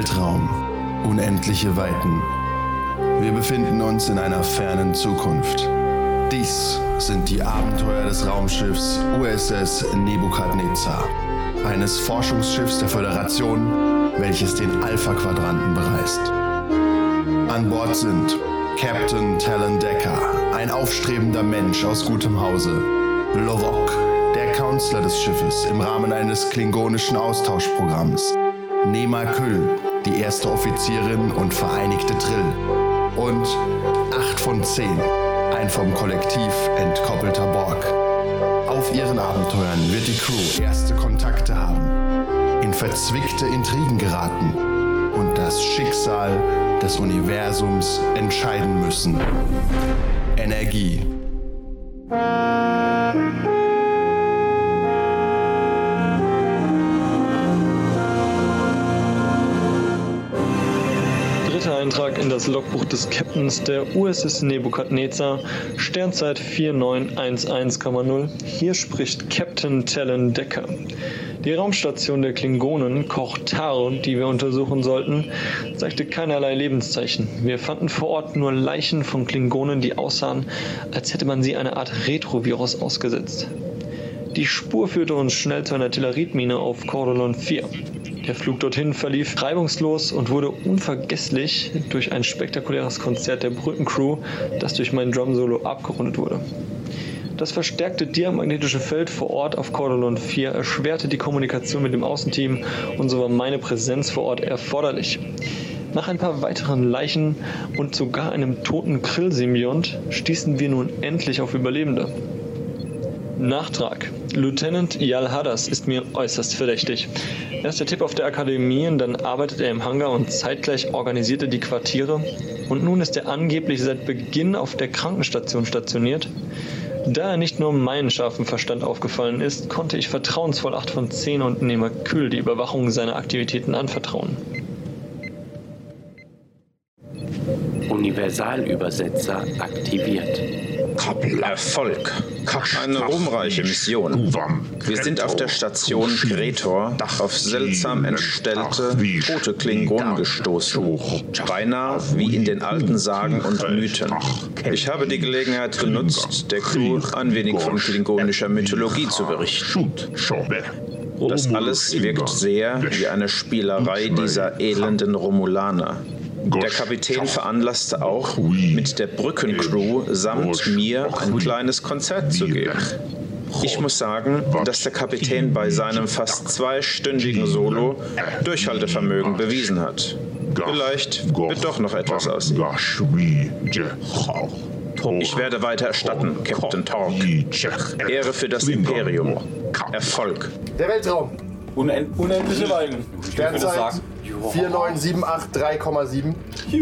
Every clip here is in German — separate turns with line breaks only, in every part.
Weltraum, unendliche Weiten. Wir befinden uns in einer fernen Zukunft. Dies sind die Abenteuer des Raumschiffs USS Nebukadnezar, eines Forschungsschiffs der Föderation, welches den Alpha-Quadranten bereist. An Bord sind Captain Talon Decker, ein aufstrebender Mensch aus gutem Hause, Lovok, der Counselor des Schiffes im Rahmen eines klingonischen Austauschprogramms, Nema Küll, die erste Offizierin und vereinigte Trill und 8 von 10, ein vom Kollektiv entkoppelter Borg. Auf ihren Abenteuern wird die Crew erste Kontakte haben, in verzwickte Intrigen geraten und das Schicksal des Universums entscheiden müssen. Energie.
Eintrag in das Logbuch des Captains der USS Nebukadnezar, Sternzeit 4911,0. Hier spricht Captain Talon Decker. Die Raumstation der Klingonen, Koch Taro, die wir untersuchen sollten, zeigte keinerlei Lebenszeichen. Wir fanden vor Ort nur Leichen von Klingonen, die aussahen, als hätte man sie einer Art Retrovirus ausgesetzt. Die Spur führte uns schnell zu einer Artilleriemine auf Cordolon 4. Der Flug dorthin verlief reibungslos und wurde unvergesslich durch ein spektakuläres Konzert der Brückencrew, das durch mein Drum-Solo abgerundet wurde. Das verstärkte diamagnetische Feld vor Ort auf Cordolon 4 erschwerte die Kommunikation mit dem Außenteam und so war meine Präsenz vor Ort erforderlich. Nach ein paar weiteren Leichen und sogar einem toten Krill-Symbiont stießen wir nun endlich auf Überlebende. Nachtrag. Lieutenant Yal Hadas ist mir äußerst verdächtig. Erst der Tipp auf der Akademie, und dann arbeitet er im Hangar und zeitgleich organisiert er die Quartiere. Und nun ist er angeblich seit Beginn auf der Krankenstation stationiert. Da er nicht nur meinen scharfen Verstand aufgefallen ist, konnte ich vertrauensvoll 8 von 10 und Nehmer Kühl die Überwachung seiner Aktivitäten anvertrauen.
Universalübersetzer aktiviert.
Erfolg. Eine ruhmreiche Mission. Wir sind auf der Station Gretor auf seltsam entstellte, tote Klingonen gestoßen. Beinahe wie in den alten Sagen und Mythen. Ich habe die Gelegenheit genutzt, der Crew ein wenig von klingonischer Mythologie zu berichten. Das alles wirkt sehr wie eine Spielerei dieser elenden Romulaner. Der Kapitän veranlasste auch, mit der Brückencrew samt mir ein kleines Konzert zu geben. Ich muss sagen, dass der Kapitän bei seinem fast zweistündigen Solo Durchhaltevermögen bewiesen hat. Vielleicht wird doch noch etwas aus ihm. Ich werde weiter erstatten, Captain Tork. Ehre für das Imperium. Erfolg.
Der Weltraum.
Unend unendliche Weiden.
Sternzeit 49783,7. Die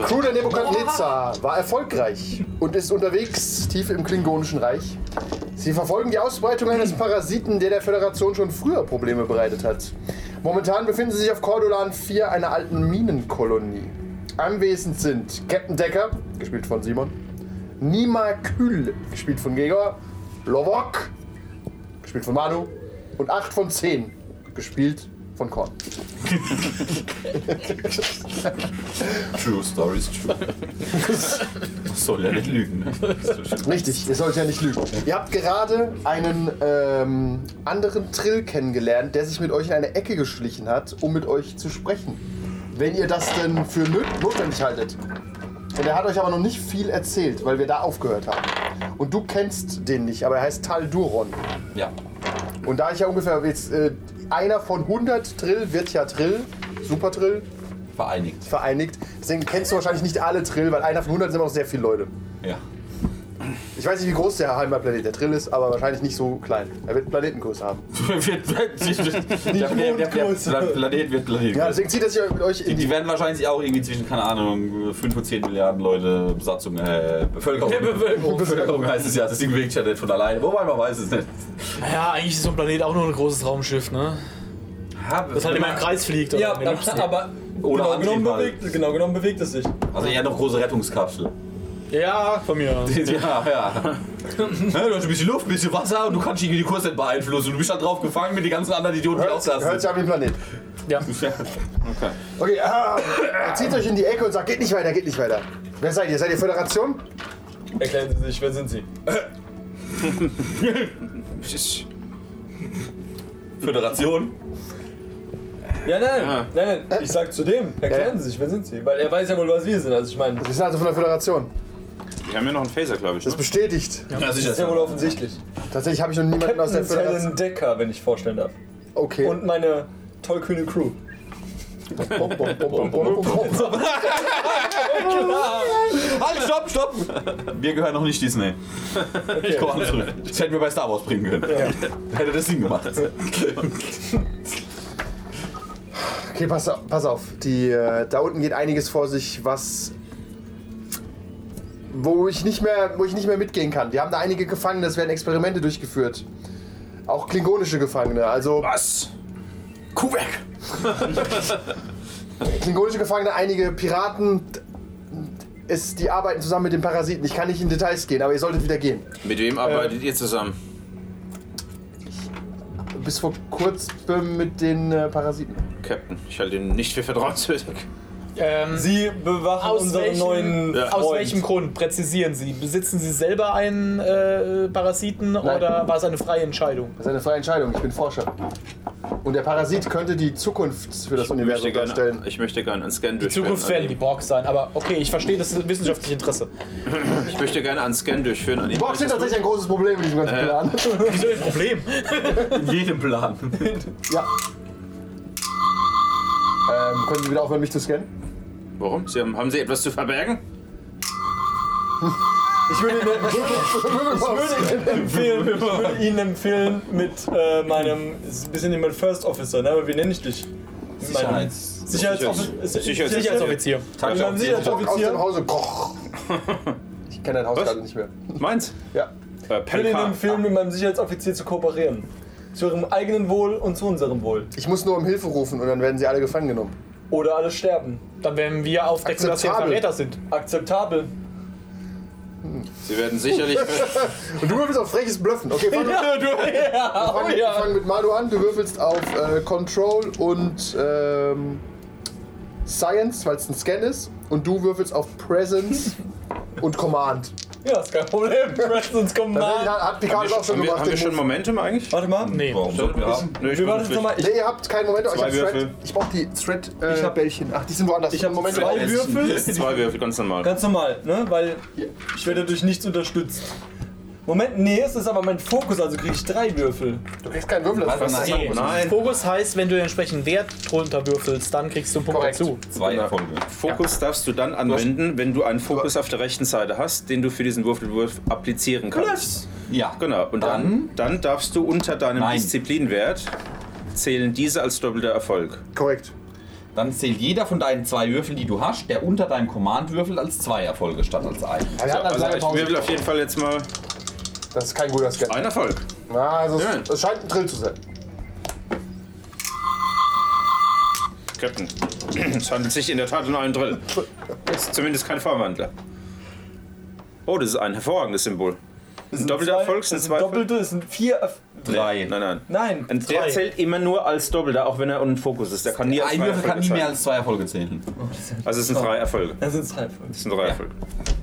Crew der Nebukadnezar war erfolgreich und ist unterwegs tief im Klingonischen Reich. Sie verfolgen die Ausbreitung eines Parasiten, der der Föderation schon früher Probleme bereitet hat. Momentan befinden sie sich auf Cordolan 4, einer alten Minenkolonie. Anwesend sind Captain Decker, gespielt von Simon, Nima Kühl, gespielt von Gregor, Lovok, gespielt von Manu, und 8 von 10, gespielt von Korn.
True Stories, true. Soll ja nicht lügen. Ne?
Richtig, ihr sollt ja nicht lügen. Ihr habt gerade einen ähm, anderen Trill kennengelernt, der sich mit euch in eine Ecke geschlichen hat, um mit euch zu sprechen. Wenn ihr das denn für notwendig haltet. Und er hat euch aber noch nicht viel erzählt, weil wir da aufgehört haben. Und du kennst den nicht, aber er heißt Tal Duron.
Ja.
Und da ich ja ungefähr jetzt äh, einer von 100 Trill wird ja Trill, Super Trill,
Vereinigt.
vereinigt. Deswegen kennst du wahrscheinlich nicht alle Trill, weil einer von 100 sind immer noch sehr viele Leute.
Ja.
Ich weiß nicht, wie groß der Heimatplanet der Trill ist, aber wahrscheinlich nicht so klein. Er wird Planetengröße haben.
wird, wird, der, der, der, der Pla- Planet wird Planet.
Ja, deswegen zieht er sich mit euch in
die,
die.
die werden wahrscheinlich auch irgendwie zwischen, keine Ahnung, 5 und 10 Milliarden Leute Besatzung, äh, Bevölkerung. Bevölkerung. Bevölkerung heißt es ja, das Ding bewegt sich ja nicht von alleine. Wobei man weiß es nicht.
Naja, eigentlich ist so ein Planet auch nur ein großes Raumschiff, ne? Das halt immer im Kreis fliegt. oder
Ja,
der
aber
Ohne
genau, genommen
Antrieb halt.
bewegt, genau genommen bewegt es sich.
Also eher noch große Rettungskapsel.
Ja, von mir aus.
Ja, ja. ja. Du hast ein bisschen Luft, ein bisschen Wasser und du kannst irgendwie die Kurs nicht beeinflussen. Du bist halt drauf gefangen mit den ganzen anderen Idioten, die auch
Hört
da
sich an wie Planet.
Ja.
Okay.
Okay, ah, zieht euch in die Ecke und sagt, geht nicht weiter, geht nicht weiter. Wer seid ihr? Seid ihr Föderation?
Erklären Sie sich, wer sind Sie?
Föderation.
Ja, nein, nein, nein, ich sag zu dem, erklären Sie sich, wer sind Sie? Weil er weiß ja wohl, was wir sind. Also ich meine,
Wir sind also von der Föderation.
Wir haben ja noch einen Phaser, glaube ich.
Das
Ne?
bestätigt.
Ja,
das ist ja wohl offensichtlich.
Tatsächlich habe ich noch niemanden aus der Föderation.
Talon Decker, wenn ich vorstellen darf.
Okay.
Und meine tollkühne Crew.
Halt, stopp, stopp! Wir gehören noch nicht Disney. Ich komme zurück. Das hätten wir bei Star Wars bringen können. Hätte das Sinn gemacht.
Okay, pass, auf- pass auf. Die, äh, da unten geht einiges vor sich, was. Wo ich, nicht mehr, wo ich nicht mehr mitgehen kann. Wir haben da einige Gefangene, es werden Experimente durchgeführt. Auch klingonische Gefangene. Also
Was? Kuh weg!
klingonische Gefangene, einige Piraten. Es, die arbeiten zusammen mit den Parasiten. Ich kann nicht in Details gehen, aber ihr solltet wieder gehen.
Mit wem arbeitet ihr zusammen?
Bis vor kurzem mit den äh, Parasiten.
Captain, ich halte ihn nicht für vertrauenswürdig.
Ähm,
Sie bewachen
aus,
unseren
welchem,
neuen
aus
Freund.
welchem Grund? Präzisieren Sie. Besitzen Sie selber einen äh, Parasiten oder war es eine freie Entscheidung?
Das ist eine freie Entscheidung. Ich bin Forscher. Und der Parasit könnte die Zukunft für das
Ich möchte,
Universum
gerne,
darstellen.
ich möchte gerne einen Scan
Die
durchführen.
Zukunft werden die Borgs sein, aber okay, ich verstehe das ist wissenschaftliche Interesse.
Ich möchte gerne einen Scan durchführen. An
Die Borgs sind tatsächlich ein großes Problem in diesem ganzen
Äh.
Plan.
Wieso ein Problem?
In jedem Plan.
Ja. Ähm, können Sie wieder aufhören, mich zu scannen?
Warum? Sie haben, haben Sie etwas zu verbergen?
Ich würde Ihnen, ich würde Ihnen empfehlen, ich würde Ihnen empfehlen mit äh, meinem, es ist ein bisschen wie mein First Officer, ne? aber wie nenne ich dich?
Sicherheits-
Sicherheitsoffizier.
Sicherheits-
Sicherheitsoffizier.
Mit meinem
Bock aus
Sicherheitsoffizier.
dem Hause. Koch. Ich kenne dein Haus
Was?
gerade nicht mehr.
Meins?
Ja.
Äh,
Ich würde Ihnen
Pelka.
empfehlen, mit meinem Sicherheitsoffizier zu kooperieren. Zu Ihrem eigenen Wohl und zu unserem Wohl.
Ich muss nur um Hilfe rufen und dann werden sie alle gefangen genommen.
Oder alle sterben.
Dann werden wir aufdecken, dass wir. Verräter sind.
Akzeptabel.
Sie werden sicherlich.
Und du würfelst auf freches Bluffen. Okay, fang, wir
Ja, du, ja,
fangen,
oh
wir
ja.
fangen mit Malu an. Du würfelst auf äh, Control und ähm, Science, weil es ein Scan ist. Und du würfelst auf Presence und Command.
Ja, ist kein Problem. Presence
Das
Command.
hat Picard auch schon
haben wir,
gemacht.
haben wir
den
schon
Move.
Momentum eigentlich?
Warte mal.
Nee.
Warum sollten wir haben?
Nö, ich
Wir
bin
warten jetzt nochmal. Ich,
Nee, ihr habt keinen Moment. Ich
Zwei
hab Thread.
Würfel.
Ich brauch die Thread äh,
Ich hab-
Bällchen. Ach, die sind woanders.
ich habe
Moment.
zwei Würfel.
Zwei Würfel, ganz normal.
Ganz normal, ne? Weil ich werde durch nichts unterstützt. Moment, nee, es ist aber mein Fokus, also kriege ich drei Würfel.
Du kriegst keinen Würfel. Das ist
Nee.
Nein.
Fokus heißt, wenn du den entsprechenden Wert drunter würfelst, dann kriegst du einen Punkt
Korrekt.
dazu.
Zwei Erfolge.
Fokus darfst du dann anwenden, wenn du einen Fokus auf der rechten Seite hast, den du für diesen Würfelwurf applizieren kannst.
Ja.
Genau. Und dann, dann darfst du unter deinem
Nein.
Disziplinwert zählen diese als doppelter Erfolg.
Korrekt.
Dann zählt jeder von deinen zwei Würfeln, die du hast, der unter deinem Command-Würfel als zwei Erfolge statt als ein.
Ja, eine
Also ich würfel auf jeden Fall jetzt mal
Das ist kein guter Scan.
einen Erfolg.
Na, also es, es scheint ein Drill zu sein.
Captain. Es handelt sich in der Tat um einen Drill. Ist zumindest kein Vorwandler. Oh, das ist ein hervorragendes Symbol. Ein doppelter
zwei,
Erfolg sind
das
zwei.
Doppelte, es sind vier. Erf-
Drei.
Nein, nein.
Nein.
Und der
Drei.
zählt immer nur als Doppelter, auch wenn er unten Fokus ist. Der kann nie als
Würfel kann nie mehr als zwei Erfolge zählen.
Also es sind drei Erfolge.
Das sind drei Erfolge.
Das sind drei Erfolge.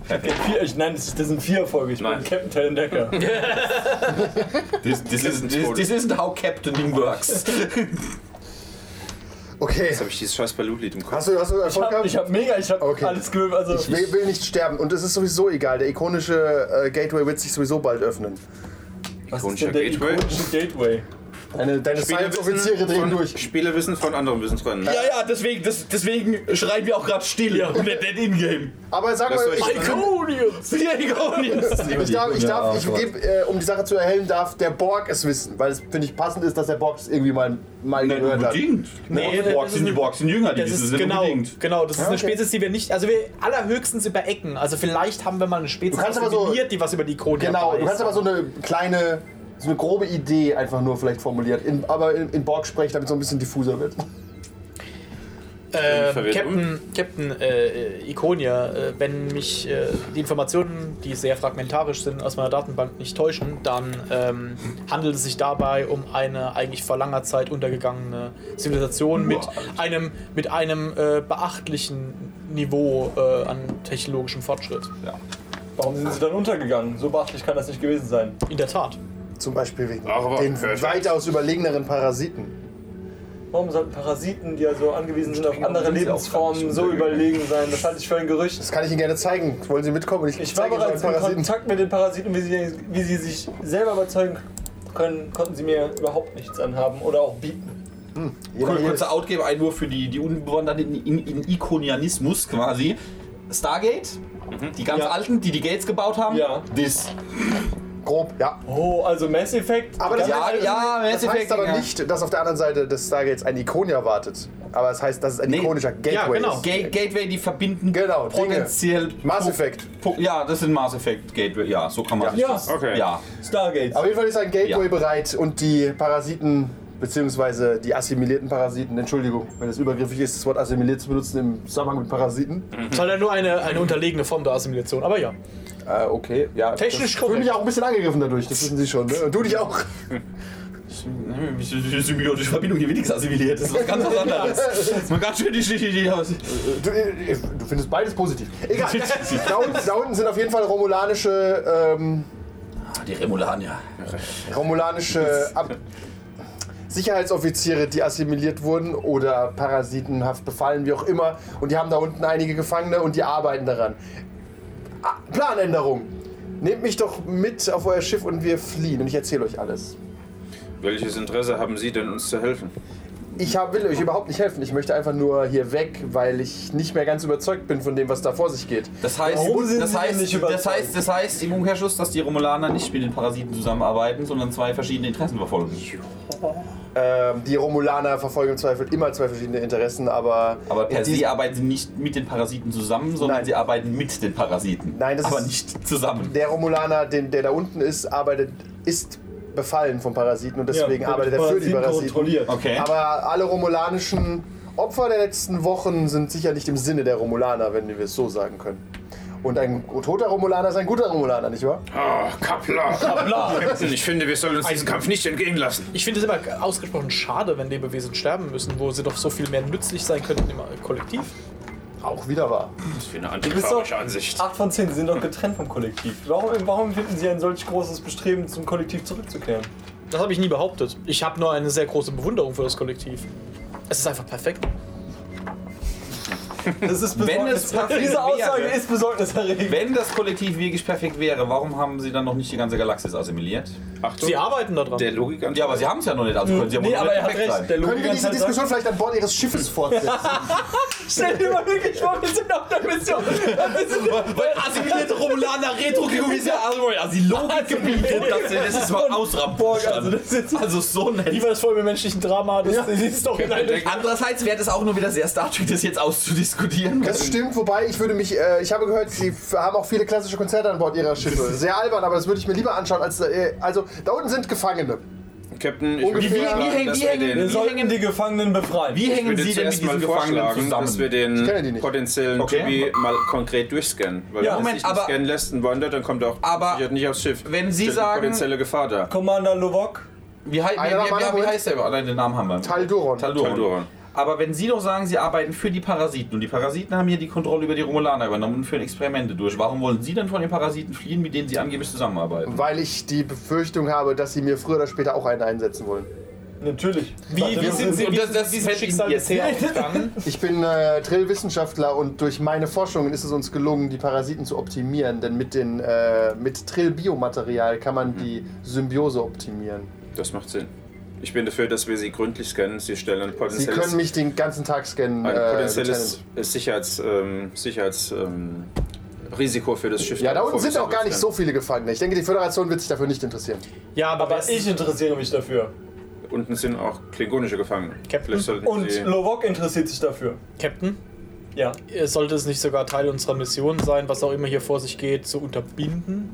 Okay, vier, ich, nein, das, das sind vier Erfolge. Ich
Nein.
bin Captain Talon Decker.
This, this, is, this, this isn't how captaining works.
Okay.
Jetzt habe ich dieses scheiß Balloon-Lied im Kopf.
Hast du, hast du
Ich
Erfolg
hab,
gehabt?
ich hab mega, ich hab
Okay.
alles gewürfelt. Also
Ich will, will nicht sterben und es ist sowieso egal. Der ikonische äh, Gateway wird sich sowieso bald öffnen.
was ist
ikonischer
denn der
Gateway?
ikonische Gateway?
Deine, deine Science-Offiziere drehen
von,
durch.
Spielerwissen von anderen Wissensgründen.
Ja, ja, deswegen, das, deswegen schreien wir auch gerade still ja. und nicht in-game.
Aber sag mal, ich,
Iconians!
Ja, Iconius.
ich darf, ich, darf, ich gebe, äh, um die Sache zu erhellen, darf der Borg es wissen. Weil es, finde ich, passend ist, dass der Borg es irgendwie mal, mal
Nicht
gehört hat.
unbedingt.
Nee,
die Borgs
das
sind, die Borgs sind jünger, die
Das
wissen
ist
es nicht
genau,
unbedingt.
genau, das ist eine
okay.
Spezies, die wir nicht, also wir allerhöchstens über Ecken. Also vielleicht haben wir mal eine Spezies
Du kannst aber so-
assimiliert, die was über die Krone
Genau, du kannst aber so eine kleine, so eine grobe Idee einfach nur vielleicht formuliert. In, aber in, in Borg sprechen, damit es so ein bisschen diffuser wird.
Äh,
verwirrt
Captain, Captain äh, Iconia, äh, wenn mich äh, die Informationen, die sehr fragmentarisch sind, aus meiner Datenbank nicht täuschen, dann ähm, handelt es sich dabei um eine eigentlich vor langer Zeit untergegangene Zivilisation mit einem, mit einem äh, beachtlichen Niveau äh, an technologischem Fortschritt.
Warum sind sie dann untergegangen? So beachtlich kann das nicht gewesen sein.
In der Tat.
Zum Beispiel wegen
Aber
den weitaus überlegeneren Parasiten.
Warum sollten Parasiten, die also angewiesen sind auf andere Lebensformen, so überlegen sein? Das halte ich für ein Gerücht.
Das kann ich Ihnen gerne zeigen. Wollen Sie mitkommen? Ich,
Ich war bereits
einen
in Kontakt mit den Parasiten, wie sie, wie sie sich selber überzeugen können, konnten sie mir überhaupt nichts anhaben oder auch bieten.
Jeder
Cool, kurzer Outgame-Einwurf für die, die Unbewanderten in, in, Ikonianismus quasi. Stargate, die ganz
Ja.
alten, die die Gates gebaut haben.
Ja.
Das.
Grob, ja.
Oh, also Mass Effect.
Aber das,
Ja,
heißt,
ja,
das
Mass
heißt
Effect,
aber
ja.
nicht, dass auf der anderen Seite des Stargates ein Ikonia wartet. Aber es heißt, dass es ein
Nee.
ikonischer Gateway
Ja, genau.
ist.
Ga Gateway, die verbinden
Genau, Dinge.
potenziell.
Mass Effect.
Ja, das sind Mass Effect Gateway. Ja, so kann man sich
Ja.
das.
Okay.
Ja.
Stargate.
Auf jeden Fall ist ein Gateway
Ja.
bereit und die Parasiten, beziehungsweise die assimilierten Parasiten, Entschuldigung, wenn es übergriffig ist, das Wort assimiliert zu benutzen im Zusammenhang mit Parasiten.
Das ist halt nur eine, eine unterlegene Form der Assimilation, aber ja.
Äh, okay, ja.
Technisch
ich fühle mich auch ein bisschen angegriffen dadurch, das wissen Sie schon. Ne? Und du dich auch.
Symbiotische Verbindung hier wenigstens assimiliert. Das ist was ganz was anderes. Das ist mal ganz schön die aus.
Du, äh, du findest beides positiv. Egal. da, unten, da unten sind auf jeden Fall romulanische, ähm,
Die Remulanier.
romulanische Ab Sicherheitsoffiziere, die assimiliert wurden oder parasitenhaft befallen, wie auch immer. Und die haben da unten einige Gefangene und die arbeiten daran. Ah, Planänderung. Nehmt mich doch mit auf euer Schiff und wir fliehen und ich erzähle euch alles.
Welches Interesse haben Sie denn, uns zu helfen?
Ich hab, will euch überhaupt nicht helfen. Ich möchte einfach nur hier weg, weil ich nicht mehr ganz überzeugt bin von dem, was da vor sich geht.
Das heißt,
Warum sind
das heißt,
nicht
das heißt, das heißt im Umkehrschluss, dass die Romulaner nicht mit den Parasiten zusammenarbeiten, sondern zwei verschiedene Interessen verfolgen.
Ähm, die Romulaner verfolgen im Zweifel immer zwei verschiedene Interessen, aber.
Aber per se arbeiten sie nicht mit den Parasiten zusammen, sondern
Nein.
sie arbeiten mit den Parasiten.
Nein, das
aber
ist-
nicht zusammen.
Der Romulaner, den, der da unten ist, arbeitet, ist befallen von Parasiten und deswegen
Ja,
arbeitet er für die Parasiten.
kontrolliert.
Okay.
Aber alle romulanischen Opfer der letzten Wochen sind sicher nicht im Sinne der Romulaner, wenn wir es so sagen können. Und ein toter Romulaner ist ein guter Romulaner, nicht wahr?
Ah, Kapla. Kapla. Captain, ich finde, wir sollen uns diesen Kampf nicht entgehen lassen.
Ich finde es immer ausgesprochen schade, wenn Lebewesen sterben müssen, wo sie doch so viel mehr nützlich sein könnten im Kollektiv.
Auch wieder wahr.
Das ist für eine
bist doch-
antiquarische Ansicht.
8 von 10, sie sind doch getrennt vom Kollektiv. Warum, warum finden Sie ein solch großes Bestreben, zum Kollektiv zurückzukehren?
Das habe ich nie behauptet. Ich habe nur eine sehr große Bewunderung für das Kollektiv. Es ist einfach perfekt.
Das ist
Wenn es perfekt
Diese Aussage
wäre-
ist besorgniserregend.
Wenn das Kollektiv wirklich perfekt wäre, warum haben sie dann noch nicht die ganze Galaxis assimiliert?
Achtung,
Sie arbeiten daran.
der Logik
Ja, aber sie haben es ja noch nicht, also können sie ja wohl
Nee, aber
nicht
er hat
perfekt
recht.
sein.
Der
Können wir diese
sagt-
Diskussion vielleicht an Bord Ihres Schiffes fortsetzen?
Stell dir mal wirklich vor, wir sind auf der Mission.
Weil assimilierte Romulaner retro ist ja also, die Logik gebietet, das, das ist mal ausramporg.
Also, das ist
Also so nett.
Wie war das vorher mit menschlichen Drama? Das, die Story
Andererseits wäre das auch nur wieder sehr Star Trek, das jetzt auszudiskutieren.
Das stimmt, wobei ich würde mich, äh, ich habe gehört, sie haben auch viele klassische Konzerte an Bord ihrer Schiffe. Sehr albern, aber das würde ich mir lieber anschauen als, äh, also da unten sind Gefangene.
Captain, ich würde
Ungefähr-
vorschlagen,
wie hängen-
dass
wie
wir den-
Wir
Wie
sollten
hängen-
die Gefangenen befreien.
Wie hängen Sie denn mit diesen Gefangenen
vorschlagen,
zusammen?
dass wir
kenne die
den
nicht.
potenziellen
Okay.
Typi mal konkret durchscannen. Weil
Ja,
wenn er
Moment,
sich nicht
aber-
scannen lässt und wandert, dann kommt er auch
Aber
sicher nicht aufs Schiff.
wenn Sie sagen-
potenzielle Gefahr da.
Commander Lovok.
Wie, wie, wie, wie, wie heißt der? Nein, den Namen haben wir.
Talduron.
Talduron. Aber wenn Sie doch sagen, Sie arbeiten für die Parasiten und die Parasiten haben hier die Kontrolle über die Romulaner übernommen und führen Experimente durch, warum wollen Sie denn von den Parasiten fliehen, mit denen Sie angeblich zusammenarbeiten?
Weil ich die Befürchtung habe, dass sie mir früher oder später auch einen einsetzen wollen.
Natürlich.
Wie, wie sind Sie
Und
wie
das- das fällt
Schicksal
jetzt
aufgegangen?
Ich bin äh, Trill-Wissenschaftler und durch meine Forschungen ist es uns gelungen, die Parasiten zu optimieren. Denn mit, den, äh, mit Trill-Biomaterial kann man die Symbiose optimieren.
Das macht Sinn. Ich bin dafür, dass wir sie gründlich scannen. Sie stellen ein
Sie
potenzielles,
können mich den ganzen Tag scannen.
ein
äh,
potenzielles
Lieutenant.
Sicherheits, ähm, Sicherheits, ähm, für das Schiff.
ja, da unten sind auch gar nicht so viele Gefangene. Ich denke, die Föderation wird sich dafür nicht interessieren.
Ja, aber,
Aber ich interessiere mich dafür.
Unten sind auch klingonische Gefangene.
Captain?
Und Lovok interessiert sich dafür.
Captain,
Ja.
äh, sollte es nicht sogar Teil unserer Mission sein, was auch immer hier vor sich geht, zu unterbinden?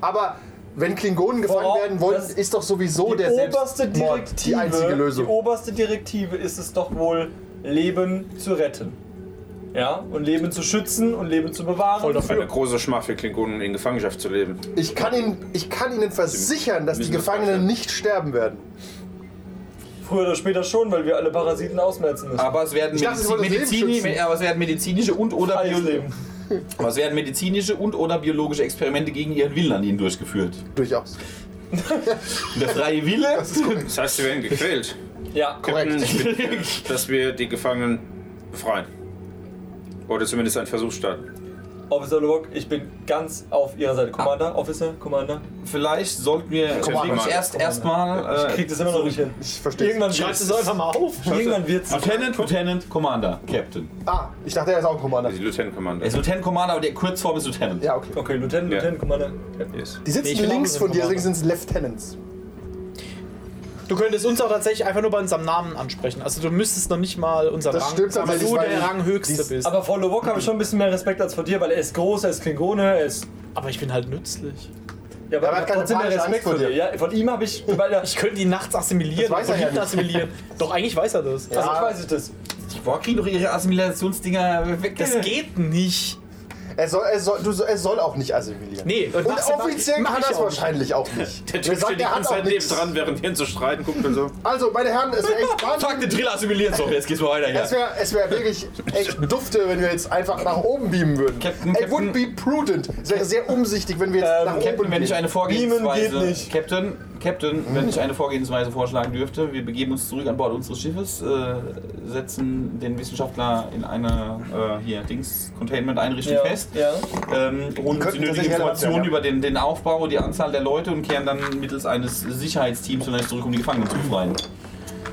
Aber wenn Klingonen gefangen
Worauf-
werden wollen,
das-
ist doch sowieso
Die
der
oberste Direktive,
die einzige Lösung.
Die oberste Direktive ist es doch wohl, Leben zu retten. Ja, und Leben zu schützen und Leben zu bewahren.
Voll dafür.
Eine große Schmach für Klingonen in Gefangenschaft zu leben.
Ich kann, Ihnen, ich kann Ihnen versichern, dass die Gefangenen nicht sterben werden.
Früher oder später schon, weil wir alle Parasiten ausmerzen müssen.
Aber es werden,
Ich dachte,
Medizini, aber es werden medizinische und oder
Freies
Bio-
Leben.
Aber es werden medizinische und oder biologische Experimente gegen ihren Willen an ihnen durchgeführt.
Durchaus.
Der freie Wille
Das heißt, sie werden gequält.
Ja,
bin dafür, dass wir die Gefangenen befreien. Oder zumindest einen Versuch starten.
Officer Lubok, ich bin ganz auf Ihrer Seite. Commander, Officer, Commander.
Vielleicht sollten wir
Commander.
uns erst erstmal
Ich krieg
äh,
das immer noch nicht hin.
Ich verstehe.
Irgendwann
du es einfach mal auf?
Irgendwann wird's.
Lieutenant, Lieutenant, Commander, Captain.
Ah, ich dachte, er ist auch ein Commander.
Die Lieutenant Commander.
Er ist Lieutenant Commander, aber der Kurzform ist Lieutenant.
Ja, okay.
Okay, Lieutenant,
Ja.
Lieutenant, Commander.
Yes.
Die sitzen links von dir, deswegen sind es Lieutenants.
Du könntest uns auch tatsächlich einfach nur bei unserem Namen ansprechen. Also du müsstest noch nicht mal unseren
Das
Rang
stimmt
sagen, weil du der Ranghöchste
dies-
bist.
Aber vor Lubok habe ich schon ein bisschen mehr Respekt als vor dir, weil er ist groß, er ist Klingone, er ist.
Aber ich bin halt nützlich.
Ja, aber
er hat
trotzdem mehr Respekt vor dir. Ja, von ihm habe ich. Weil er,
Ich könnte ihn nachts assimilieren,
Das weiß er ja nicht.
assimilieren. Doch, eigentlich weiß er das.
also ich weiß ich das.
Die Borg kriegen doch ihre Assimilationsdinger weg.
Das geht nicht.
Er soll, er, soll, du, er soll auch nicht assimilieren.
Nee,
Und
ja-
offiziell kann er
nicht.
wahrscheinlich auch nicht.
Der
Wir
Typ
sagen,
steht die
hat
ganze Zeit neben dran, während wir ihn zu streiten gucken und so.
Also, meine Herren, es wäre echt
Fuck, den. Drill assimiliert so. Jetzt geht's mal weiter hier.
Es wäre es wär wirklich echt dufte, wenn wir jetzt einfach nach oben beamen würden.
Captain,
It
Captain-
would be prudent. Es wäre sehr umsichtig, wenn wir jetzt
Ähm,
nach oben
Captain, wenn ich eine Vorgehensweise,
Beamen geht nicht.
Captain, Captain, wenn ich eine Vorgehensweise vorschlagen dürfte, wir begeben uns zurück an Bord unseres Schiffes, äh, setzen den Wissenschaftler in eine äh, hier Dings Containment-Einrichtung
Ja,
fest,
ja.
ähm, holen uns die nötigen Informationen über den, den Aufbau, die Anzahl der Leute und kehren dann mittels eines Sicherheitsteams vielleicht zurück, um die Gefangenen zu befreien.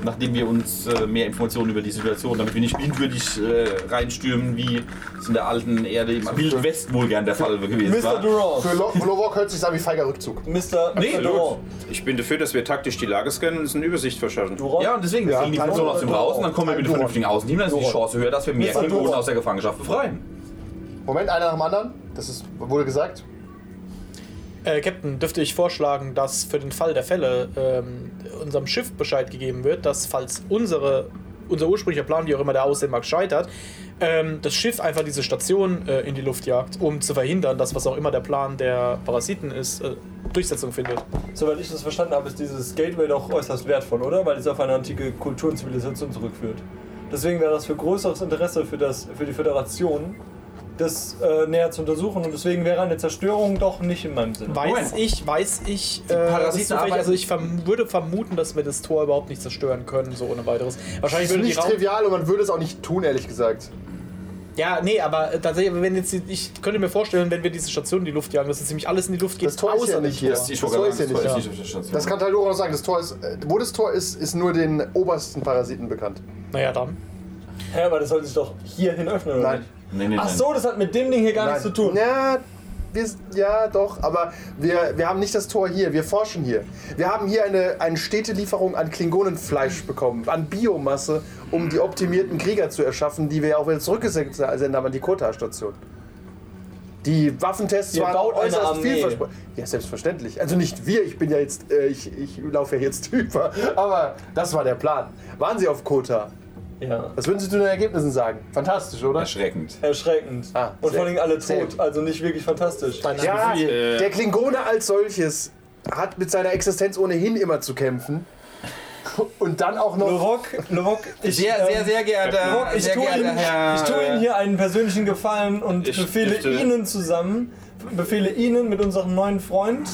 Nachdem wir uns äh, mehr Informationen über die Situation, damit wir nicht blindwürdig äh, reinstürmen, wie es in der alten Erde im Wilden Westen wohl gern der Fall gewesen
Mr.
war.
Durand.
Für Lo- für Lovok hört sich an wie feiger Rückzug.
Mr.
Nee,
Mr.
Ich bin dafür, dass wir taktisch die Lage scannen und uns eine Übersicht verschaffen.
Durand.
Ja, und deswegen
Ja,
fliegen die Personen aus dem. Raus und dann kommen wir mit einem vernünftigen Außenteam, dann ist die. Chance höher, dass wir mehr. Klingonen aus der Gefangenschaft befreien.
Moment, einer nach dem anderen. Das ist wohl gesagt.
Äh, Captain, dürfte ich vorschlagen, dass für den Fall der Fälle ähm, unserem Schiff Bescheid gegeben wird, dass falls unsere, unser ursprünglicher Plan, wie auch immer der aussehen mag, scheitert, ähm, das Schiff einfach diese Station äh, in die Luft jagt, um zu verhindern, dass was auch immer der Plan der Parasiten ist, äh, Durchsetzung findet.
Soweit ich das verstanden habe, ist dieses Gateway doch äußerst wertvoll, oder? Weil es auf eine antike Kultur und Zivilisation zurückführt. Deswegen wäre das für größeres Interesse für, das, für die Föderation, das äh, näher zu untersuchen. Und deswegen wäre eine Zerstörung doch nicht in meinem Sinne.
Weiß
Moment.
ich, weiß ich, äh,
Parasiten
das ist also ich verm würde vermuten, dass wir das Tor überhaupt nicht zerstören können, so ohne weiteres.
Das
Wahrscheinlich
ist
würde die
nicht trivial und man würde es auch nicht tun, ehrlich gesagt.
Ja, nee, aber äh, tatsächlich, wenn jetzt die- ich könnte mir vorstellen, wenn wir diese Station in die Luft jagen, dass jetzt nämlich alles in die Luft geht,
Das Tor ist ja nicht hier.
Das,
Das Tor ist ja
das
nicht
ist Station.
Das kann Taldora noch sagen. Das Tor ist, äh, wo das Tor ist, ist nur den obersten Parasiten bekannt.
Naja, dann.
Hä, aber das sollte sich doch hierhin öffnen, oder
Nein.
nicht?
Nee, nee,
Ach
nein.
so, das hat mit dem Ding hier gar nichts zu tun.
Ja, wir, ja, doch, aber wir, wir haben nicht das Tor hier, wir forschen hier. Wir haben hier eine, eine stete Lieferung an Klingonenfleisch bekommen, an Biomasse, um die optimierten Krieger zu erschaffen, die wir auch wieder zurückgesendet haben an die Kota-Station. Die Waffentests
Ihr
waren
baut
äußerst vielversprechend. Ja, selbstverständlich. Also nicht wir, ich bin ja jetzt, äh, ich, ich laufe ja jetzt über. Aber das war der Plan. Waren Sie auf Kota?
Ja.
Was würden Sie zu den Ergebnissen sagen? Fantastisch, oder?
Erschreckend.
Erschreckend.
Ah,
und vor allem alle
sehr
tot, also nicht wirklich fantastisch.
Ja,
Äh,
der Klingone als solches hat mit seiner Existenz ohnehin immer zu kämpfen. Und dann auch noch.
Lovok, Lovok, ich,
Sehr,
ähm,
sehr, sehr geehrter,
Lovok, ich,
sehr
tue
geehrter
Ihnen,
Herr.
ich tue Ihnen hier einen persönlichen Gefallen und
Ich
befehle
möchte-
Ihnen zusammen, befehle Ihnen mit unserem neuen Freund,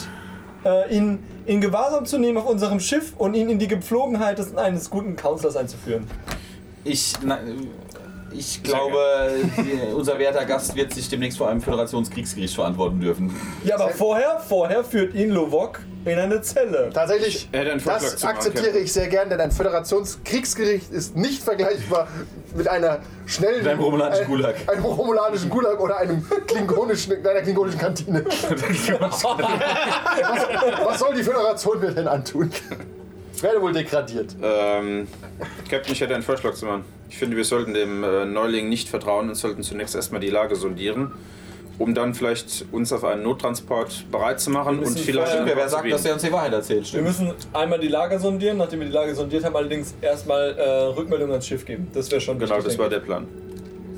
äh, ihn in Gewahrsam zu nehmen auf unserem Schiff und ihn in die Gepflogenheit des, eines guten Counselors einzuführen.
Ich, na, ich glaube, die, unser werter Gast wird sich demnächst vor einem Föderationskriegsgericht verantworten dürfen.
Ja, aber vorher, vorher führt ihn Lovok in eine Zelle.
Tatsächlich,
Er hätte einen Vorschlag
das
zu machen,
akzeptiere
Captain.
ich sehr gern, denn ein Föderationskriegsgericht ist nicht vergleichbar mit einer schnellen.
Mit einem romulanischen
äh,
Gulag.
Einem romulanischen Gulag oder einem klingonischen, einer klingonischen Kantine. was, was soll die Föderation mir denn antun? Ich werde wohl degradiert.
Ähm, Captain, ich hätte einen Vorschlag zu machen. Ich finde, wir sollten dem äh, Neuling nicht vertrauen und sollten zunächst erstmal die Lage sondieren um dann vielleicht uns auf einen Nottransport bereit zu machen und vielleicht an
Wer, sagt, dass er uns die Wahrheit erzählt?
Wir
Stimmt.
müssen einmal die Lage sondieren, nachdem wir die Lage sondiert haben, allerdings erstmal äh, Rückmeldung ans Schiff geben. Das wäre schon
Genau,
wichtig,
das war der Plan.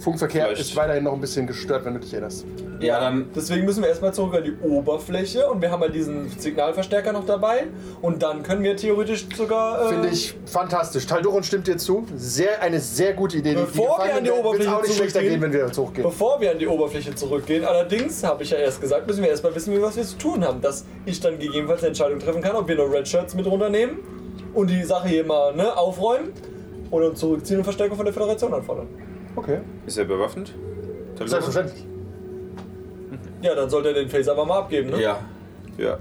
Funkverkehr
Vielleicht-
ist weiterhin noch ein bisschen gestört, wenn du dich erinnerst.
Ja, dann
Deswegen müssen wir erstmal zurück an die Oberfläche und wir haben halt diesen Signalverstärker noch dabei und dann können wir theoretisch sogar. Äh,
Finde ich fantastisch. Talduron stimmt dir zu. Sehr, eine sehr gute Idee.
Bevor wir an die Oberfläche
auch nicht schlechter
zurückgehen-
gehen, wenn wir hochgehen.
Bevor wir an die Oberfläche zurückgehen, allerdings, habe ich ja erst gesagt, müssen wir erstmal wissen, was wir zu tun haben. Dass ich dann gegebenenfalls eine Entscheidung treffen kann, ob wir noch Red Shirts mit runternehmen und die Sache hier mal ne, aufräumen oder zurückziehen und Verstärkung von der Föderation anfordern.
Okay.
Ist er bewaffnet?
Selbstverständlich.
Ja, dann sollte er den Phaser aber mal abgeben, ne?
Ja.
Ja.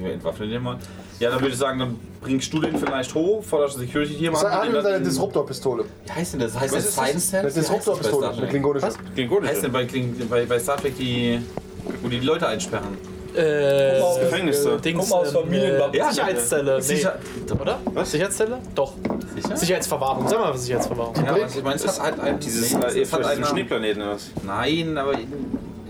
Wir entwaffnen den mal. Ja, dann würde ich sagen, dann bringst du den vielleicht hoch, forderst du Security hier mal.
hat übrigens eine
den dann-
Disruptor-Pistole.
Wie heißt denn das? Heißt
Was
das
ist das?
Science Cell?
Das ist Disruptor-Pistole, eine klingonische.
Was?
Klingonisch.
heißt denn bei, Kling, bei, bei Star Trek die, wo die die Leute einsperren?
Äh,
mal,
Gefängnis da.
Dings,
aus
ähm,
Familienband.
äh,
Ja,
Sicherheitszelle. Nee.
Sicher-
Oder? Was? Sicherheitszelle? Doch.
Sicher?
Sicherheitsverwahrung. Sag mal, Sicherheitsverwahrung.
Ja, aber ich meine, es hat halt ein,
Dieses
nee,
äh,
es hat einen
ein Schneeplaneten oder was?
Nein, aber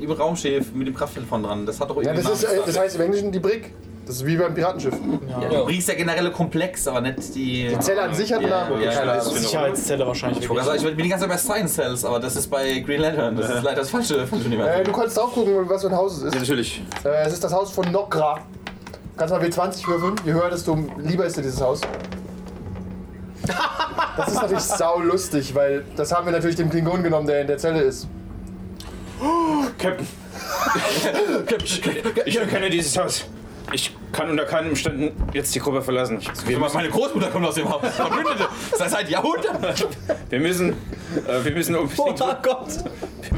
im Raumschiff mit dem Krafttelefon dran. Das hat doch
Ja,
irgendwie
das, ist, äh, das heißt im Englischen die Brick. Das ist wie beim Piratenschiff.
ja, du bringst der generelle Komplex, aber nicht die.
Die Zelle an sich hat einen
Ja,
Namen.
ja, ist-
Sicherheitszelle wahrscheinlich.
Ich sagen, ich bin die ganze Zeit bei Science Cells, aber das ist bei Green Lantern. Das ist leider das falsche, falsche
Äh,
Universum.
du kannst drauf gucken, was für ein Haus es
Ja,
ist.
natürlich.
Äh, es ist das Haus von Nokra. Du kannst mal W20 würfeln. Je höher, desto lieber ist dir dieses Haus. Das ist natürlich sau lustig, weil das haben wir natürlich dem Klingon genommen, der in der Zelle ist.
Captain. ich erkenne dieses Haus. Ich kann unter keinen Umständen jetzt die Gruppe verlassen. Wir müssen,
Meine Großmutter kommt aus dem Haus. Verbündete. Seit seit Jahrhunderten.
wir müssen, äh, wir müssen
Oh
unbedingt,
mein Gott,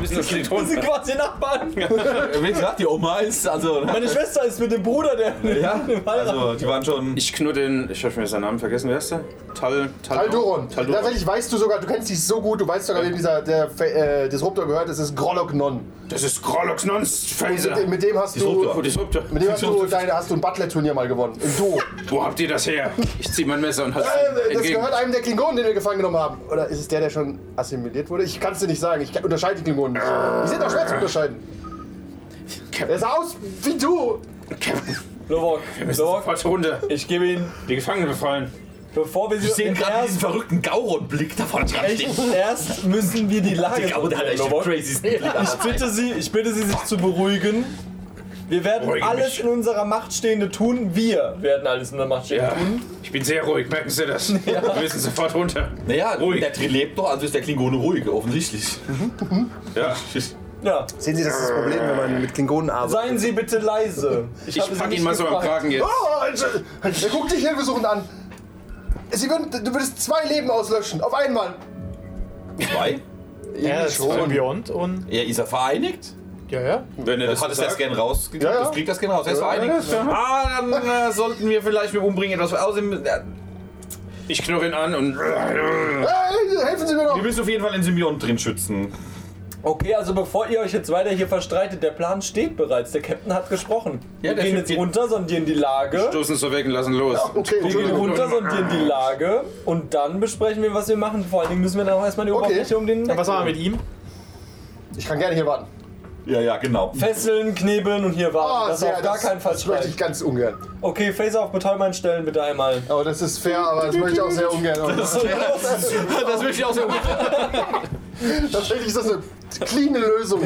wir müssen unbedingt
wir sind quasi Nachbarn.
Wie gesagt, die Oma ist also.
Meine Schwester ist mit dem Bruder, der
Ja, also die waren schon.
Ich knurre den, ich habe mir seinen Namen vergessen, wer ist der? Tal, Tal,
Talduron.
Talduron.
Tatsächlich weißt du sogar, du kennst dich so gut, du weißt sogar, wem dieser der äh, Disruptor gehört. Es ist Grolok Non.
Das ist Krollox Nons Phaser.
Mit, dem- mit dem hast du,
Disruptor. Disruptor.
mit dem hast du, deine, hast du ein Butler-Turnier mal gewonnen. Im Duo.
Wo habt ihr das her? Ich zieh mein Messer und halte
Äh, das gehört einem der Klingonen, den wir gefangen genommen haben. Oder ist es der, der schon assimiliert wurde? Ich kann es dir nicht sagen. Ich unterscheide die Klingonen nicht. Die sind auch schwer zu unterscheiden. Er sah aus wie du.
Lovok,
Wir müssen
Lovok,
sofort runter.
ich gebe Ihnen,
Die Gefangenen befallen.
bevor wir
Ich sehe gerade
erst,
diesen verrückten Gauron-Blick davon
erst müssen wir die Lage
Der Gauron hat echt Blick.
Ich bitte Sie, ich bitte Sie, sich zu beruhigen. Wir werden
Beruhige
alles
mich.
in unserer Macht Stehende tun. Wir werden alles in der Macht Stehende
Ja,
tun.
ich bin sehr ruhig, merken Sie das? Wir müssen sofort runter.
Naja,
Ruhig.
der Trill lebt doch, also ist der Klingone ruhig, offensichtlich.
Ja,
Ja.
Sehen Sie, das ist das Problem, wenn man mit Klingonen arbeitet.
Seien Sie bitte leise.
ich
habe Sie
pack ihn mal so am. Kragen jetzt.
Oh, er guckt dich hilfesuchend an. Sie würden, du würdest zwei Leben auslöschen, auf einmal.
Zwei?
Ja,
schon.
Beyond und.
Ja, ist er vereinigt?
Ja, ja.
Wenn er
Das
das
hat
sagt.
gern rausgekriegt.
Ja, ja.
Das kriegt das gern raus. Er ist
Ja,
vereinigt.
ja, ja.
Ah, dann äh, sollten wir vielleicht mit umbringen etwas. Außerdem, äh,
Ich knurre ihn an und.
Äh, helfen Sie mir noch.
wir müssen auf jeden Fall den Symbiont drin schützen.
Okay, also bevor ihr euch jetzt weiter hier verstreitet, der Plan steht bereits. Der Captain hat gesprochen.
Ja,
wir gehen jetzt runter, sondieren die Lage.
Stoßen so weg und lassen los.
Okay,
Wir gehen runter, sondieren die Lage und dann besprechen wir, was wir machen. Vor allen Dingen müssen wir dann auch erstmal die
Okay.
Oberfläche um den.
Und was machen wir mit ihm?
Ich kann gerne hier warten.
Ja, ja, genau.
Fesseln, knebeln und hier warten.
Ah,
das
sehr,
auf gar keinen Fall
Das möchte ich ganz ungern.
Okay, Phaser auf Betäubern stellen bitte einmal.
Oh, das ist fair, aber das möchte ich auch sehr ungern. Das,
Das möchte ich auch sehr
Tatsächlich ist das eine cleane Lösung.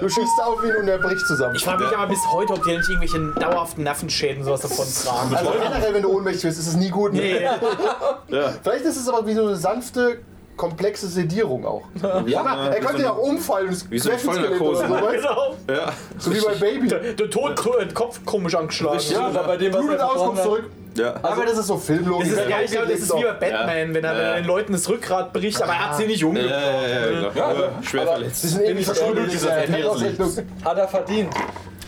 Du schießt auf ihn und er bricht zusammen.
Ich frage mich aber bis heute, ob die nicht irgendwelche dauerhaften Nervenschäden sowas davon tragen.
Also generell, wenn du ohnmächtig bist, ist es nie gut.
Nee.
Vielleicht ist es aber wie so eine sanfte, komplexe Sedierung auch.
Ja,
Aber er könnte ja auch umfallen und
Wie so
oder
Vollnarkose.
so?
Genau.
Ja.
So wie bei Baby.
Der Tod, der Kopf komisch angeschlagen.
Ja, aber bei dem, was
Blutet aus, kommt zurück.
Ja.
Aber das ist so Filmlogik.
Das ist, ja, ich glaube, das ist wie bei Batman, wenn er
Ja.
den Leuten das Rückgrat bricht, aber er hat sie nicht
Ja,
umgebracht.
ja, ja, ja,
Ja,
ja, schwer verletzt.
Sie sind ähnlich verschuldet.
dieser
Er
Hat er verdient.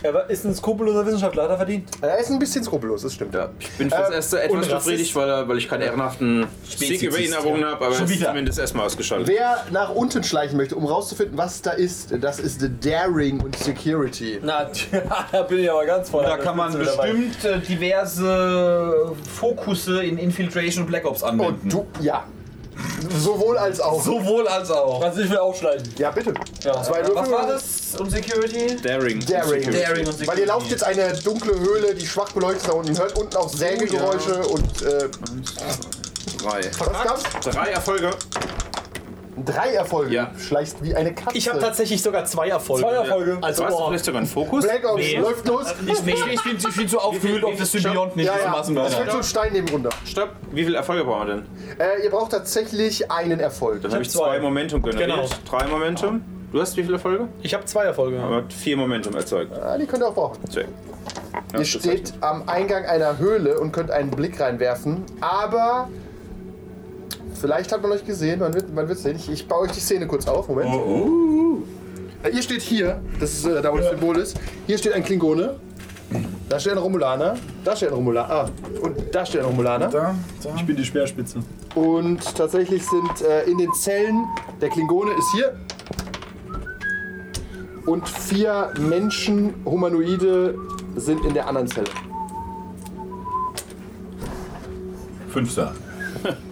Er ist ein skrupelloser Wissenschaftler, hat er verdient.
ist ein bisschen skrupellos, das stimmt.
Ja, ich bin fürs erste etwas
und
befriedigt, weil, weil ich keinen ehrenhaften Sieg über ihn errungen habe, aber
Schon
er ist
wieder.
zumindest erstmal ausgeschaltet.
Wer nach unten schleichen möchte, um rauszufinden, was da ist, das ist The Daring und Security.
Na, da bin ich aber ganz voll.
Da kann man bestimmt äh, diverse Fokusse in Infiltration und Black Ops
Und
anwenden.
du, ja. Sowohl als auch.
Sowohl als auch.
Also ich will aufschneiden.
Ja, bitte.
Ja.
Zwei
Was
Würfel.
war das? Und Security?
Daring.
Daring.
Daring und Security.
Weil ihr lauft jetzt eine dunkle Höhle, die schwach beleuchtet ist da unten. Ihr hört unten auch Sägegeräusche und äh,
Drei.
was gab's?
Drei Erfolge.
Drei Erfolge.
Ja.
Schleichst wie eine Katze.
Ich habe tatsächlich sogar zwei Erfolge.
Zwei Erfolge.
Also,
Du hast
oh,
vielleicht sogar einen Fokus.
Black Ops
Nee.
läuft los.
Ich, ich, ich, bin, ich bin so aufgewühlt auf das Symbiont nicht
Ja,
zu
ja. fällt
Alter.
so ein Stein neben runter.
Stopp. Wie viele Erfolge brauchen wir denn?
Äh, ihr braucht tatsächlich einen Erfolg.
Dann habe ich
zwei.
zwei Momentum generiert.
Genau.
Drei Momentum. Du hast wie viele Erfolge?
ich habe zwei Erfolge.
Aber vier Momentum erzeugt.
Ah, die könnt ihr auch brauchen.
Check.
Ihr steht am Eingang einer Höhle und könnt einen Blick reinwerfen, aber vielleicht hat man euch gesehen, man wird man wird's sehen. Ich, ich baue euch die Szene kurz auf, Moment. Äh, Ihr steht hier, das ist äh, da wo das Symbol ist. Hier steht ein Klingone. Da steht ein Romulaner. Da steht ein Romulaner. Ah, und da steht ein Romulaner.
Ich bin die Speerspitze.
Und tatsächlich sind äh, in den Zellen, der Klingone ist hier. Und vier Menschen, Humanoide, sind in der anderen Zelle.
Fünfter.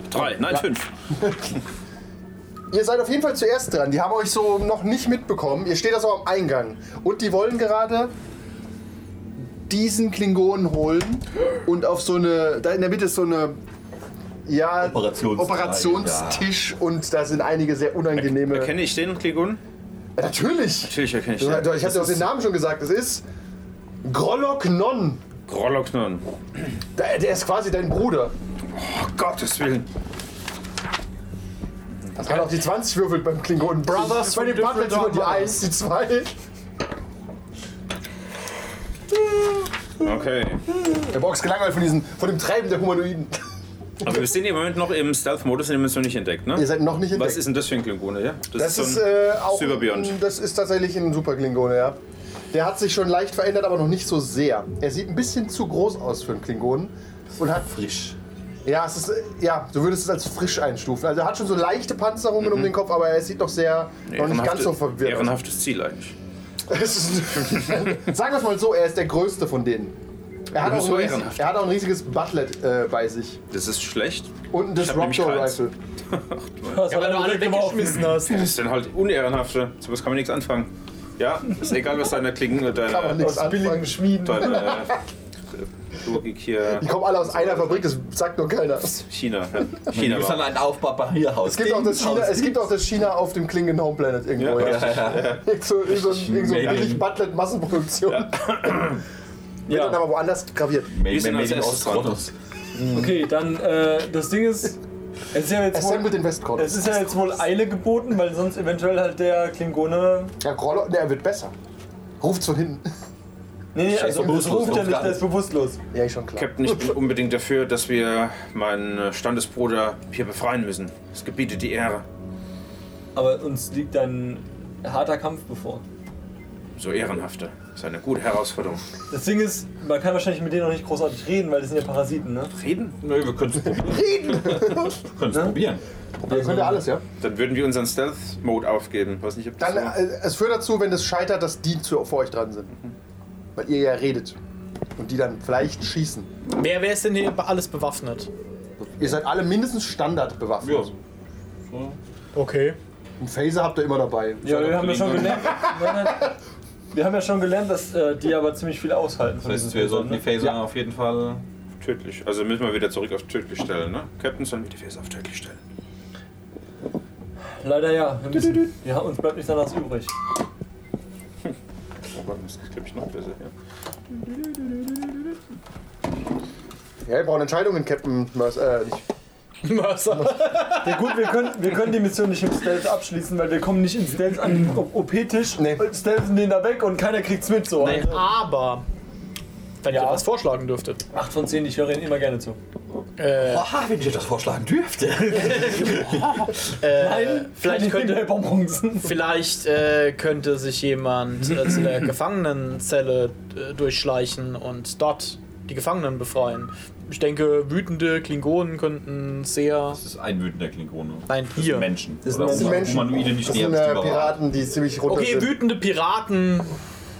Drei. Nein, fünf.
Ihr seid auf jeden Fall zuerst dran. Die haben euch so noch nicht mitbekommen. Ihr steht also am Eingang. Und die wollen gerade diesen Klingonen holen und auf so eine. Da in der Mitte ist so eine. Ja,
Operationstisch,
Operationstisch und da sind einige sehr unangenehme.
Erkenne ich den Klingon?
Ja, Natürlich!
Natürlich erkenne ich den.
du, ich hatte auch den Namen schon gesagt. Es ist Grolok Non.
Groloknon.
Der, der ist quasi dein Bruder.
Oh, Gottes Willen.
Das kann auch die 20 würfelt beim Klingonen.
Brothers
Bei den
different
immer die. 1, die 2.
Okay.
Der Box gelangweilt von, diesen, von dem Treiben der Humanoiden.
Aber wir sind im Moment noch im Stealth-Modus, den wir noch nicht entdeckt, ne?
Ihr seid noch nicht entdeckt.
Was ist denn das für ein Klingone, ja?
Das ist
so ein
äh, auch.
Super Beyond.
ein- Das ist tatsächlich ein Super Klingone, ja. Der hat sich schon leicht verändert, aber noch nicht so sehr. Er sieht ein bisschen zu groß aus für einen Klingonen und hat
Frisch.
Ja, es ist, äh, ja, du würdest es als frisch einstufen. Also er hat schon so leichte Panzerungen um den Kopf, aber er sieht doch sehr noch nicht ganz so verwirrt aus.
ehrenhaftes Ziel eigentlich.
Es ist- Sagen wir es mal so, er ist der größte von denen. Er hat,
Du
auch
bist
ein,
so
riesig,
ehrenhaft.
er hat auch ein riesiges Butlet äh, bei sich.
Das ist schlecht.
Und ein
hab nämlich
Disruptor
keins.
Rifle.
Das
Ja, weil du alle weggeschmissen hast.
Das ist dann halt unehrenhafter. So was kann man nichts anfangen. Ja, ist egal, was deine Klingen,
Kann man
deine,
nichts
billigen
anfangen.
Schmieden.
deine äh, Logik hier.
Die kommen alle aus einer Fabrik, das sagt nur keiner.
China. Ja.
Wir
China
müssen
war.
ein Aufbau-Papierhaus.
Es gibt, auch das China, es gibt auch das China auf dem Klingon Home Planet irgendwo. Ja, Irgend so, irgend so, irgend so
Made in-
billig Butlet Massenproduktion. Wird dann
Ja.
aber woanders graviert.
Wir sind als erstes dran.
Okay, dann äh, das Ding ist, es ist ja jetzt wohl,
Assembled in Westcon.
es ist ja jetzt wohl Eile geboten, weil sonst eventuell halt der Klingone.
Ja, Grollo, ne, er wird besser. Ruft's von hinten.
Nee, nee, also
bewusstlos,
ruft ja
ruft
nicht,
gar
der ist bewusstlos.
Ja, ich schon klar.
Captain, ich bin unbedingt dafür, dass wir meinen Standesbruder hier befreien müssen. Es gebietet die Ehre.
Aber uns liegt ein harter Kampf bevor.
So ehrenhafte. Das ist eine gute Herausforderung.
Das Ding ist, man kann wahrscheinlich mit denen noch nicht großartig reden, weil das sind ja Parasiten, ne?
Reden?
Nö, wir können es probieren.
Reden!
können es probieren.
Ihr könnt ja alles, ja?
Dann würden wir unseren Stealth-Mode aufgeben. Weiß nicht, ob das
Dann,
so-
äh, es führt dazu, wenn das scheitert, dass die zu, vor euch dran sind. Weil ihr ja redet. Und die dann vielleicht schießen.
Wer, wer ist denn hier alles bewaffnet?
Ihr seid alle mindestens Standard bewaffnet.
Ja.
Okay.
Einen Phaser habt ihr immer dabei.
Ja, wir haben ja schon gelernt. Wir haben ja schon gelernt, dass äh, die aber ziemlich viel aushalten.
Das heißt, wir sollten die
Phasern,
Phaser auf jeden Fall.
tödlich. Also müssen wir wieder zurück auf tödlich stellen, ne? Captain sollen wir die Face auf tödlich stellen.
ne? Leider ja. Wir müssen, ja. Uns bleibt nichts anderes übrig.
Gott, das ist, glaube ich, noch besser. Ja.
Ja, ihr braucht Entscheidungen, Captain Mercer. Äh, nicht.
Mörser.
Ja gut, wir können, wir können die Mission nicht im Stealth abschließen, weil wir kommen nicht in Stealth an den OP-Tisch,
Nee.
stealthen den da weg und keiner kriegt's mit so. Also,
Aber, wenn ihr
Ja.
was vorschlagen dürftet.
8 von 10, ich höre Ihnen immer gerne zu.
Äh,
Oha, wenn ich das vorschlagen dürfte.
äh, vielleicht
könnte
vielleicht äh, könnte sich jemand äh, zu der Gefangenenzelle äh, durchschleichen und dort die Gefangenen befreien. Ich denke, wütende Klingonen könnten sehr.
Das ist ein wütender Klingone.
Nein,
Das
hier.
sind Menschen.
Das sind
sind
Humanoide
Menschen.
nicht
Das sind äh. Piraten, die ziemlich runter
Okay,
sind.
wütende Piraten.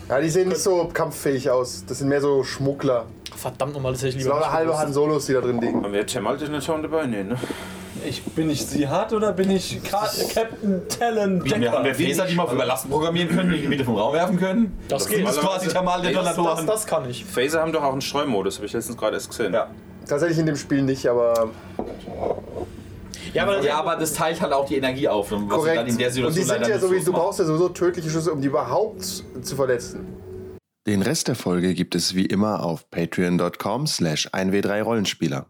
Ja, die sehen nicht so kampffähig aus. Das sind mehr so Schmuggler.
Verdammt nochmal, das hätte ich
Das
lieber
sind auch
nicht
halbe
gewusst.
Han Solos, die da drin liegen.
Haben wir Thermaldetonatoren dabei? Nee, ne?
ich, bin ich sie hart oder bin ich Ka Captain Talon
Wir haben wir Phaser, die wir auf Überlassen programmieren können, die in die Mitte vom Raum werfen können.
Das geht.
Das ist quasi
Das,
Thermaldetonatoren.
das, das kann ich.
Phaser haben doch auch einen Streumodus, habe ich letztens gerade erst gesehen.
Ja.
Tatsächlich in dem Spiel nicht, aber
Ja, aber,
Ja, aber das teilt halt auch die Energie auf, was
korrekt.
dann in der
Und
Situation
die sind ja sowieso, du brauchst ja sowieso tödliche Schüsse, um die überhaupt zu verletzen.
Den Rest der Folge gibt es wie immer auf patreon.com slash 1w3rollenspieler.